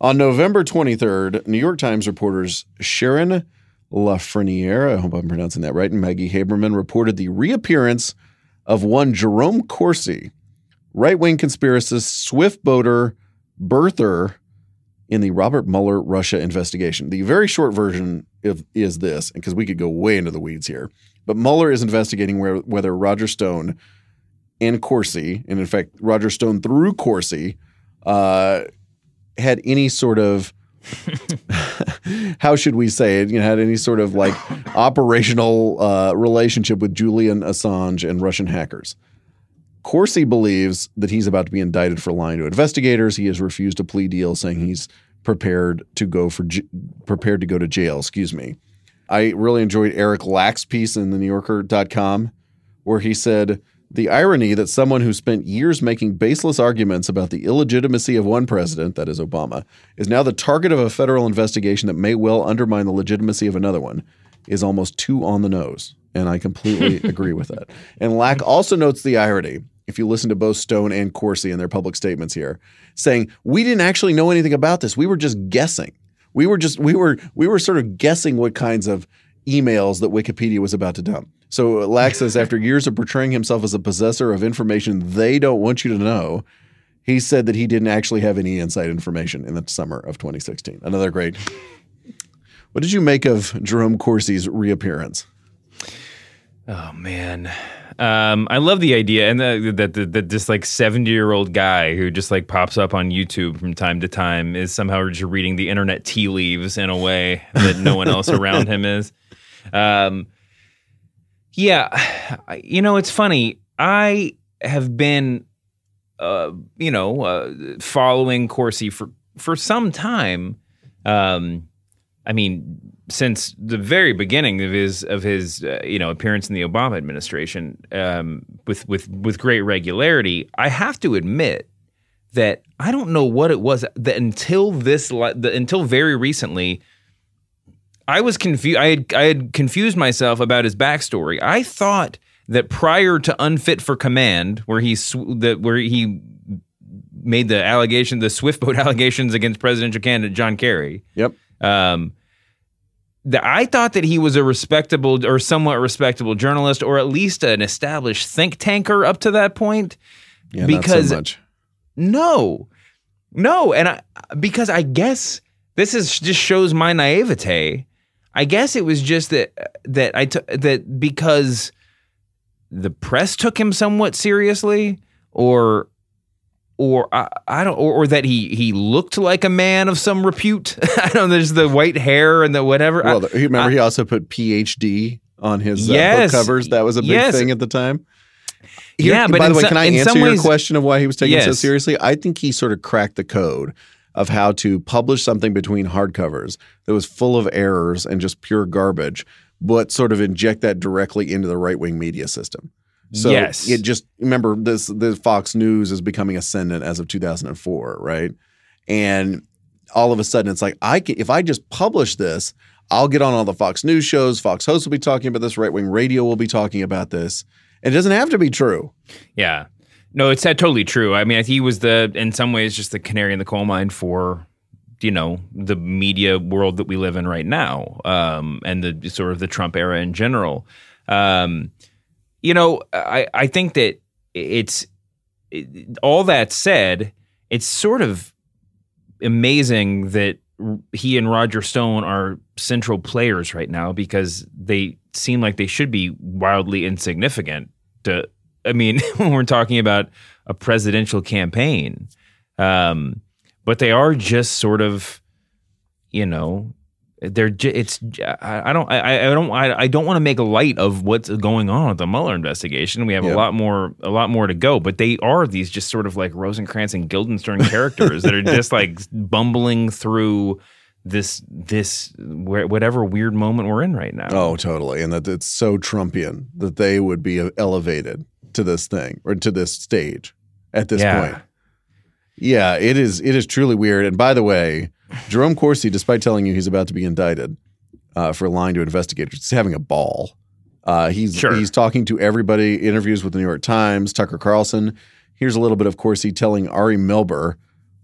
B: On November 23rd, New York Times reporters Sharon LaFraniere, I hope I'm pronouncing that right, and Maggie Haberman reported the reappearance of one Jerome Corsi, right wing conspiracist, swift boater, birther in the Robert Mueller Russia investigation. The very short version of, is this, because we could go way into the weeds here, but Mueller is investigating where, whether Roger Stone and Corsi, and in fact, Roger Stone through Corsi, uh, had any sort of how should we say it? You know, had any sort of like operational uh, relationship with Julian Assange and Russian hackers. Corsi believes that he's about to be indicted for lying to investigators. He has refused a plea deal, saying he's prepared to go for j- prepared to go to jail. Excuse me. I really enjoyed Eric Lach's piece in the New Yorker.com where he said the irony that someone who spent years making baseless arguments about the illegitimacy of one president, that is Obama, is now the target of a federal investigation that may well undermine the legitimacy of another one is almost too on the nose. And I completely agree with that. And Lach also notes the irony, if you listen to both Stone and Corsi in their public statements here, saying, We didn't actually know anything about this. We were just guessing. We were just we were we were sort of guessing what kinds of emails that WikiLeaks was about to dump. So Lach says after years of portraying himself as a possessor of information they don't want you to know, he said that he didn't actually have any inside information in the summer of 2016. Another great. What did you make of Jerome Corsi's reappearance?
C: Oh man, um, I love the idea, and that that this like seventy year old guy who just like pops up on YouTube from time to time is somehow just reading the internet tea leaves in a way that no one else around him is. Um, yeah, you know it's funny. I have been, uh, you know, uh, following Corsi for for some time. Um, I mean, since the very beginning of his of his uh, you know appearance in the Obama administration, um, with with with great regularity, I have to admit that I don't know what it was that until this the, until very recently. I was confused. I had I had confused myself about his backstory. I thought that prior to Unfit for Command, where he sw- that where he made the allegation, the Swift boat allegations against presidential candidate John Kerry.
B: Yep.
C: Um, that I thought that he was a respectable or somewhat respectable journalist, or at least an established think tanker up to that point.
B: Yeah,
C: Because-
B: not so much.
C: No, no, and I because I guess this is just shows my naivete. I guess it was just that that I took that because the press took him somewhat seriously, or or I, I don't, or, or that he he looked like a man of some repute. I don't. know, There's the white hair and the whatever.
B: Well, the- remember he also put PhD on his uh, book covers. That was a big
C: Yes.
B: thing at the time.
C: Yeah, but
B: by the way,
C: some-
B: can I answer
C: some
B: your question of why he was taken so seriously? I think he sort of cracked the code. Of how to publish something between hardcovers that was full of errors and just pure garbage, but sort of inject that directly into the right wing media system. So
C: Yes.
B: it just remember this the Fox News is becoming ascendant as of 2004, right? And all of a sudden it's like I can, if I just publish this, I'll get on all the Fox News shows. Fox hosts will be talking about this. Right wing radio will be talking about this. And it doesn't have to be true.
C: Yeah. No, it's totally true. I mean, he was the, in some ways, just the canary in the coal mine for, you know, the media world that we live in right now, um, and the sort of the Trump era in general. Um, you know, I I think that it's it, all that said, it's sort of amazing that he and Roger Stone are central players right now because they seem like they should be wildly insignificant. To, I mean, when we're talking about a presidential campaign, um, but they are just sort of, you know, they're ju- it's I, I don't I, I don't I, I don't want to make light of what's going on with the Mueller investigation. We have
B: Yeah.
C: a lot more a lot more to go, but they are these just sort of like Rosencrantz and Guildenstern characters that are just like bumbling through this this where, whatever weird moment we're in right now.
B: Oh, totally. And that it's so Trumpian that they would be elevated to this thing or to this stage at this
C: Yeah.
B: point. Yeah, it is. It is truly weird. And by the way, Jerome Corsi, despite telling you he's about to be indicted uh, for lying to investigators, is having a ball. Uh, he's
C: Sure.
B: he's talking to everybody. Interviews with the New York Times, Tucker Carlson. Here's a little bit of Corsi telling Ari Melber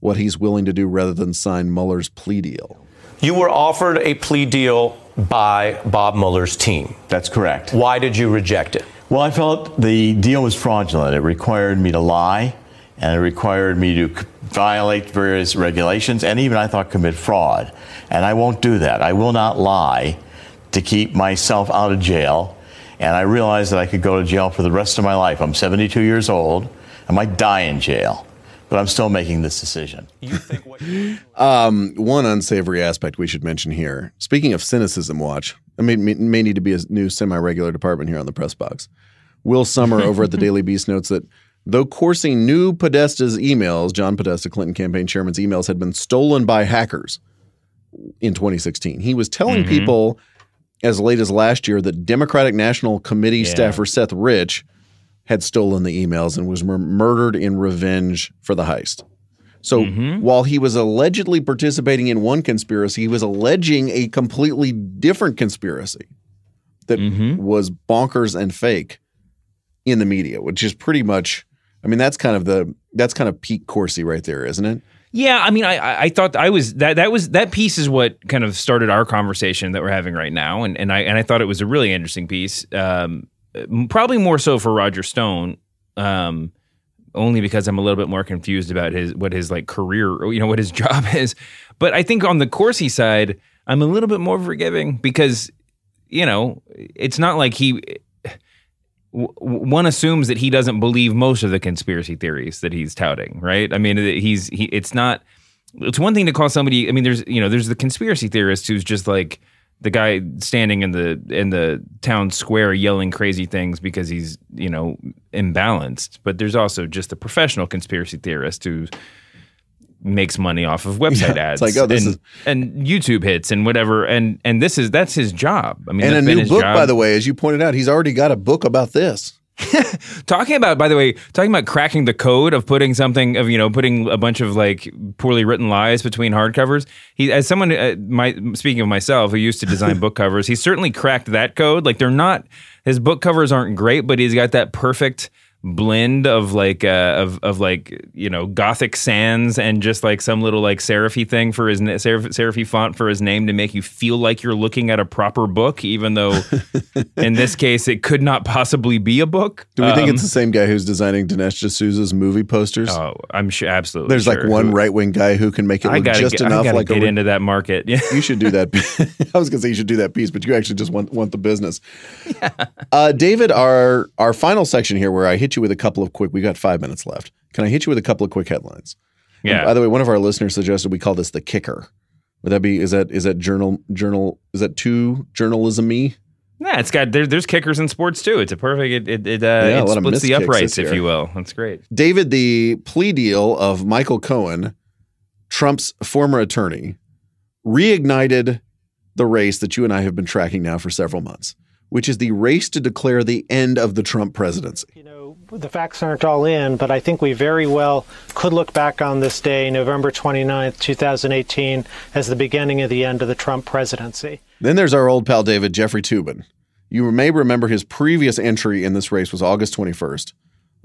B: what he's willing to do rather than sign Mueller's plea deal.
I: You were offered a plea deal by Bob Mueller's team.
J: That's correct.
I: Why did you reject it?
J: Well, I felt the deal was fraudulent. It required me to lie, and it required me to violate various regulations, and even I thought commit fraud. And I won't do that. I will not lie to keep myself out of jail. And I realized that I could go to jail for the rest of my life. I'm 72 years old. I might die in jail, but I'm still making this decision.
B: Um, one unsavory aspect we should mention here. Speaking of cynicism, watch. I mean, may, may need to be a new semi-regular department here on the press box. Will Sommer over at the Daily Beast notes that though Corsi knew Podesta's emails, John Podesta, Clinton campaign chairman's emails, had been stolen by hackers in 2016. He was telling
C: Mhm.
B: people as late as last year that Democratic National Committee
C: Yeah.
B: staffer Seth Rich had stolen the emails and was mur- murdered in revenge for the heist. So while he was allegedly participating in one conspiracy, he was alleging a completely different conspiracy that was bonkers and fake in the media, which is pretty much I mean that's kind of the that's kind of peak Corsi right there, isn't it?
C: Yeah, I mean, I- I I thought I was that that was that piece is what kind of started our conversation that we're having right now, and and I and I thought it was a really interesting piece, um, probably more so for Roger Stone, um, only because I'm a little bit more confused about his what his like career, you know, what his job is. But I think on the Corsi side, I'm a little bit more forgiving because you know it's not like he one assumes that he doesn't believe most of the conspiracy theories that he's touting, right? I mean, he's he. It's not. It's one thing to call somebody. I mean, there's you know, there's the conspiracy theorist who's just like the guy standing in the in the town square yelling crazy things because he's you know imbalanced. But there's also just the professional conspiracy theorist who makes money off of website
B: Yeah,
C: ads
B: like, oh, this
C: and,
B: is-
C: and YouTube hits and whatever and and this is that's his job. I mean,
B: and a new book,
C: job.
B: by the way, as you pointed out, he's already got a book about this.
C: talking about by the way talking about cracking the code of putting something of you know putting a bunch of like poorly written lies between hardcovers he as someone uh, my speaking of myself who used to design book covers he certainly cracked that code. Like they're not his book covers aren't great but he's got that perfect blend of like uh, of of like you know gothic sans and just like some little like serify thing for his na- serif, serify font for his name to make you feel like you're looking at a proper book even though in this case it could not possibly be a book
B: Do we think
C: Um,
B: it's the same guy who's designing Dinesh D'Souza's movie posters?
C: Oh, I'm sure absolutely.
B: There's like one right wing guy who can make it look just
C: get,
B: enough like a
C: get
B: re-
C: into that market. Yeah.
B: you should do that. I was gonna say you should do that piece, but you actually just want want the business. Uh, David, our our final section here, where I hit you with a couple of quick. We got five minutes left. Can I hit you with a couple of quick headlines? And
C: Yeah.
B: by the way, one of our listeners suggested we call this the kicker. Would that be? Is that is that journal journal? Is that too journalism-y?
C: Yeah, it's got there, there's kickers in sports too. It's a perfect. It it, it, uh,
B: Yeah,
C: it splits the uprights, if you will. That's great.
B: David, the plea deal of Michael Cohen Trump's former attorney, reignited the race that you and I have been tracking now for several months, which is the race to declare the end of the Trump presidency.
K: The facts aren't all in, but I think we very well could look back on this day, November 29th, 2018, as the beginning of the end of the Trump presidency.
B: Then there's our old pal David, Jeffrey Toobin. You may remember his previous entry in this race was August 21st,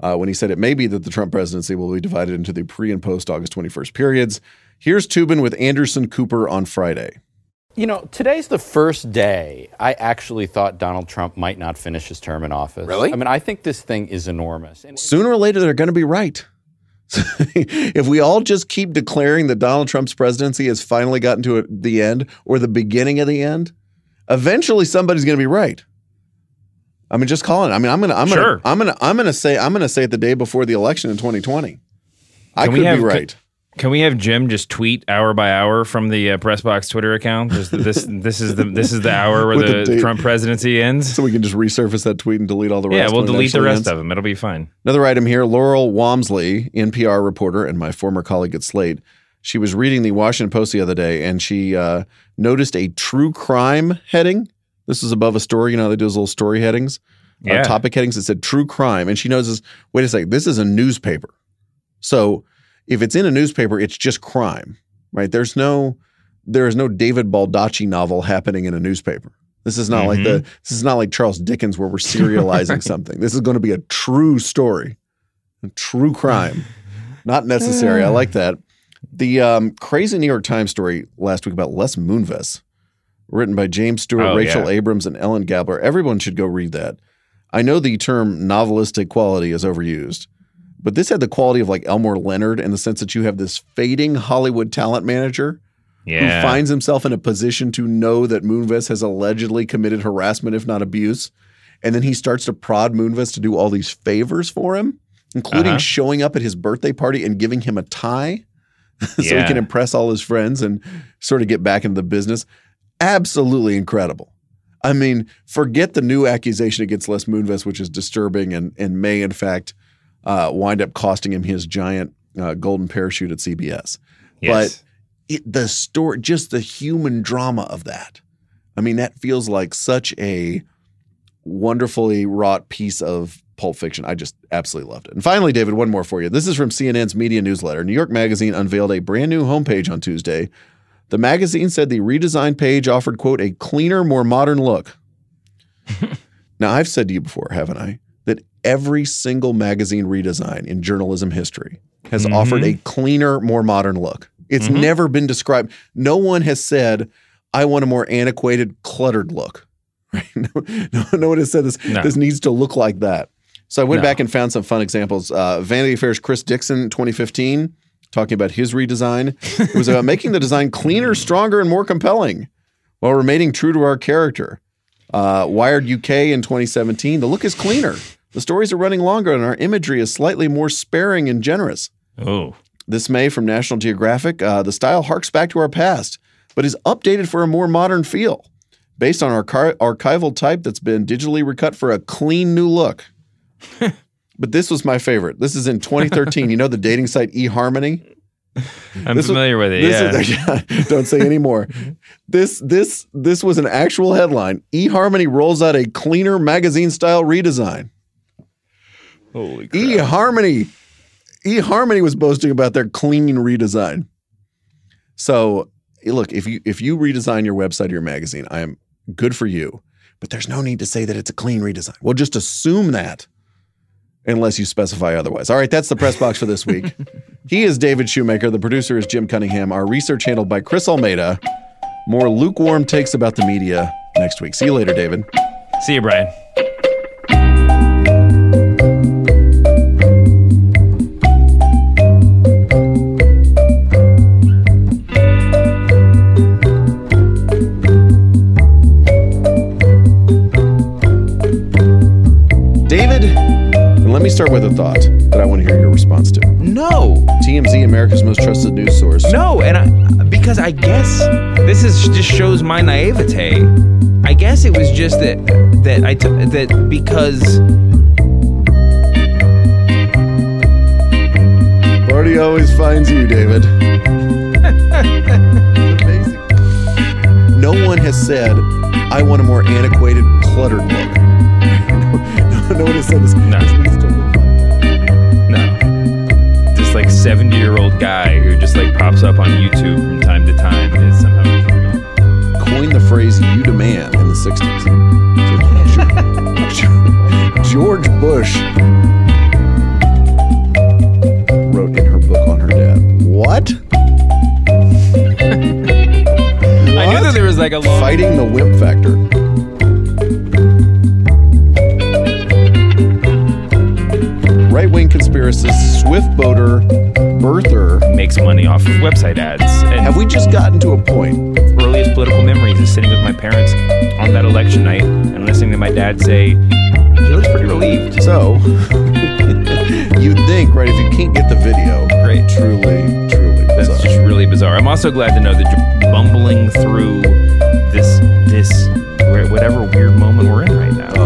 B: uh, when he said it may be that the Trump presidency will be divided into the pre and post August 21st periods. Here's Toobin with Anderson Cooper on Friday.
L: You know, today's the first day I actually thought Donald Trump might not finish his term in office.
B: Really?
L: I mean, I think this thing is enormous. And
B: Sooner or later, they're going to be right. if we all just keep declaring that Donald Trump's presidency has finally gotten to the end or the beginning of the end, eventually somebody's going to be right. I mean, just calling it. I mean, I'm gonna, I'm
C: Sure.
B: gonna, I'm gonna, I'm gonna say, I'm gonna say it the day before the election in 2020. I
C: Can
B: could
C: have-
B: be right.
C: Can we have Jim just tweet hour by hour from the uh, press box Twitter account? Just this this is the this is the hour where the,
B: the.
C: Trump presidency ends.
B: So we can just resurface that tweet and delete all the rest.
C: yeah, we'll delete the rest
B: ends.
C: of them. It'll be fine.
B: Another item here Laurel Wamsley, NPR reporter and my former colleague at Slate. She was reading the Washington Post the other day and she uh, noticed a true crime heading. This is above a story. You know, they do those little story headings, uh,
C: Yeah.
B: topic headings that said true crime. And she notices, wait a second, this is a newspaper. So if it's in a newspaper, it's just crime, right? There's no, there is no David Baldacci novel happening in a newspaper. This is not like the, this is not like Charles Dickens where we're serializing something. This is going to be a true story, a true crime. Not necessary. I like that. The um, crazy New York Times story last week about Les Moonves, written by James Stewart,
C: Oh,
B: Rachel
C: yeah.
B: Abrams, and Ellen Gabler. Everyone should go read that. I know the term novelistic quality is overused, but this had the quality of like Elmore Leonard in the sense that you have this fading Hollywood talent manager
C: Yeah.
B: who finds himself in a position to know that Moonves has allegedly committed harassment, if not abuse. And then he starts to prod Moonves to do all these favors for him, including
C: Uh-huh.
B: showing up at his birthday party and giving him a tie so he can impress all his friends and sort of get back into the business. Absolutely incredible. I mean, forget the new accusation against Les Moonves, which is disturbing and, and may, in fact, uh, wind up costing him his giant uh, golden parachute at CBS.
C: Yes.
B: But it, the story, just the human drama of that. I mean, that feels like such a wonderfully wrought piece of Pulp Fiction. I just absolutely loved it. And finally, David, one more for you. This is from CNN's media newsletter. New York Magazine unveiled a brand new homepage on Tuesday. The magazine said the redesigned page offered, quote, a cleaner, more modern look. now, I've said to you before, haven't I, every single magazine redesign in journalism history has offered a cleaner, more modern look. It's never been described. No one has said, I want a more antiquated, cluttered look. Right? No, no, no one has said this.
C: No.
B: This needs to look like that. So I went back and found some fun examples. Uh, Vanity Fair's Chris Dixon, 2015, talking about his redesign. It was about making the design cleaner, stronger, and more compelling while remaining true to our character. Uh, Wired UK in 2017, the look is cleaner. The stories are running longer, and our imagery is slightly more sparing and generous.
C: Oh.
B: This May from National Geographic, uh, the style harks back to our past, but is updated for a more modern feel, based on our archi- archival type that's been digitally recut for a clean new look. but this was my favorite. This is in 2013. you know the dating site eHarmony?
C: I'm
B: This was-
C: familiar with it.
B: this
C: Yeah.
B: is- don't say any more. This this this was an actual headline. eHarmony rolls out a cleaner magazine style redesign.
C: Holy crap.
B: eHarmony eHarmony was boasting about their clean redesign. So eh, look, if you if you redesign your website or your magazine, I am good for you. But there's no need to say that it's a clean redesign. We'll just assume that unless you specify otherwise. All right, that's the press box for this week. he is David Shoemaker. The producer is Jim Cunningham. Our research handled by Chris Almeida. More lukewarm takes about the media next week. See you later, David.
C: See you,
B: Bryan. Let me start with a thought that I want to hear your response to.
C: No.
B: TMZ, America's most trusted news source.
C: No, and I because I guess this is just shows my naivete. I guess it was just that that I t- that because
B: Party always finds you, David. no one has said, I want a more antiquated, cluttered look. no, no one has said this.
C: No.
B: Like
C: 70 year old guy who just like pops up on YouTube from time to time is somehow.
B: Coined the phrase you da man in the 60s. George Bush wrote in her book on her dad. What?
C: I knew that there was like a long.
B: Fighting the wimp factor. Right swift boater, birther.
C: Makes money off of website ads. And
B: Have we just gotten to a point?
C: earliest political memories is sitting with my parents on that election night and listening to my dad say, he looks pretty relieved.
B: So, you'd think, right, if you can't get the video,
C: Great.
B: truly, truly
C: That's
B: bizarre.
C: just really bizarre. I'm also glad to know that you're bumbling through this, this, whatever weird moment we're in right now.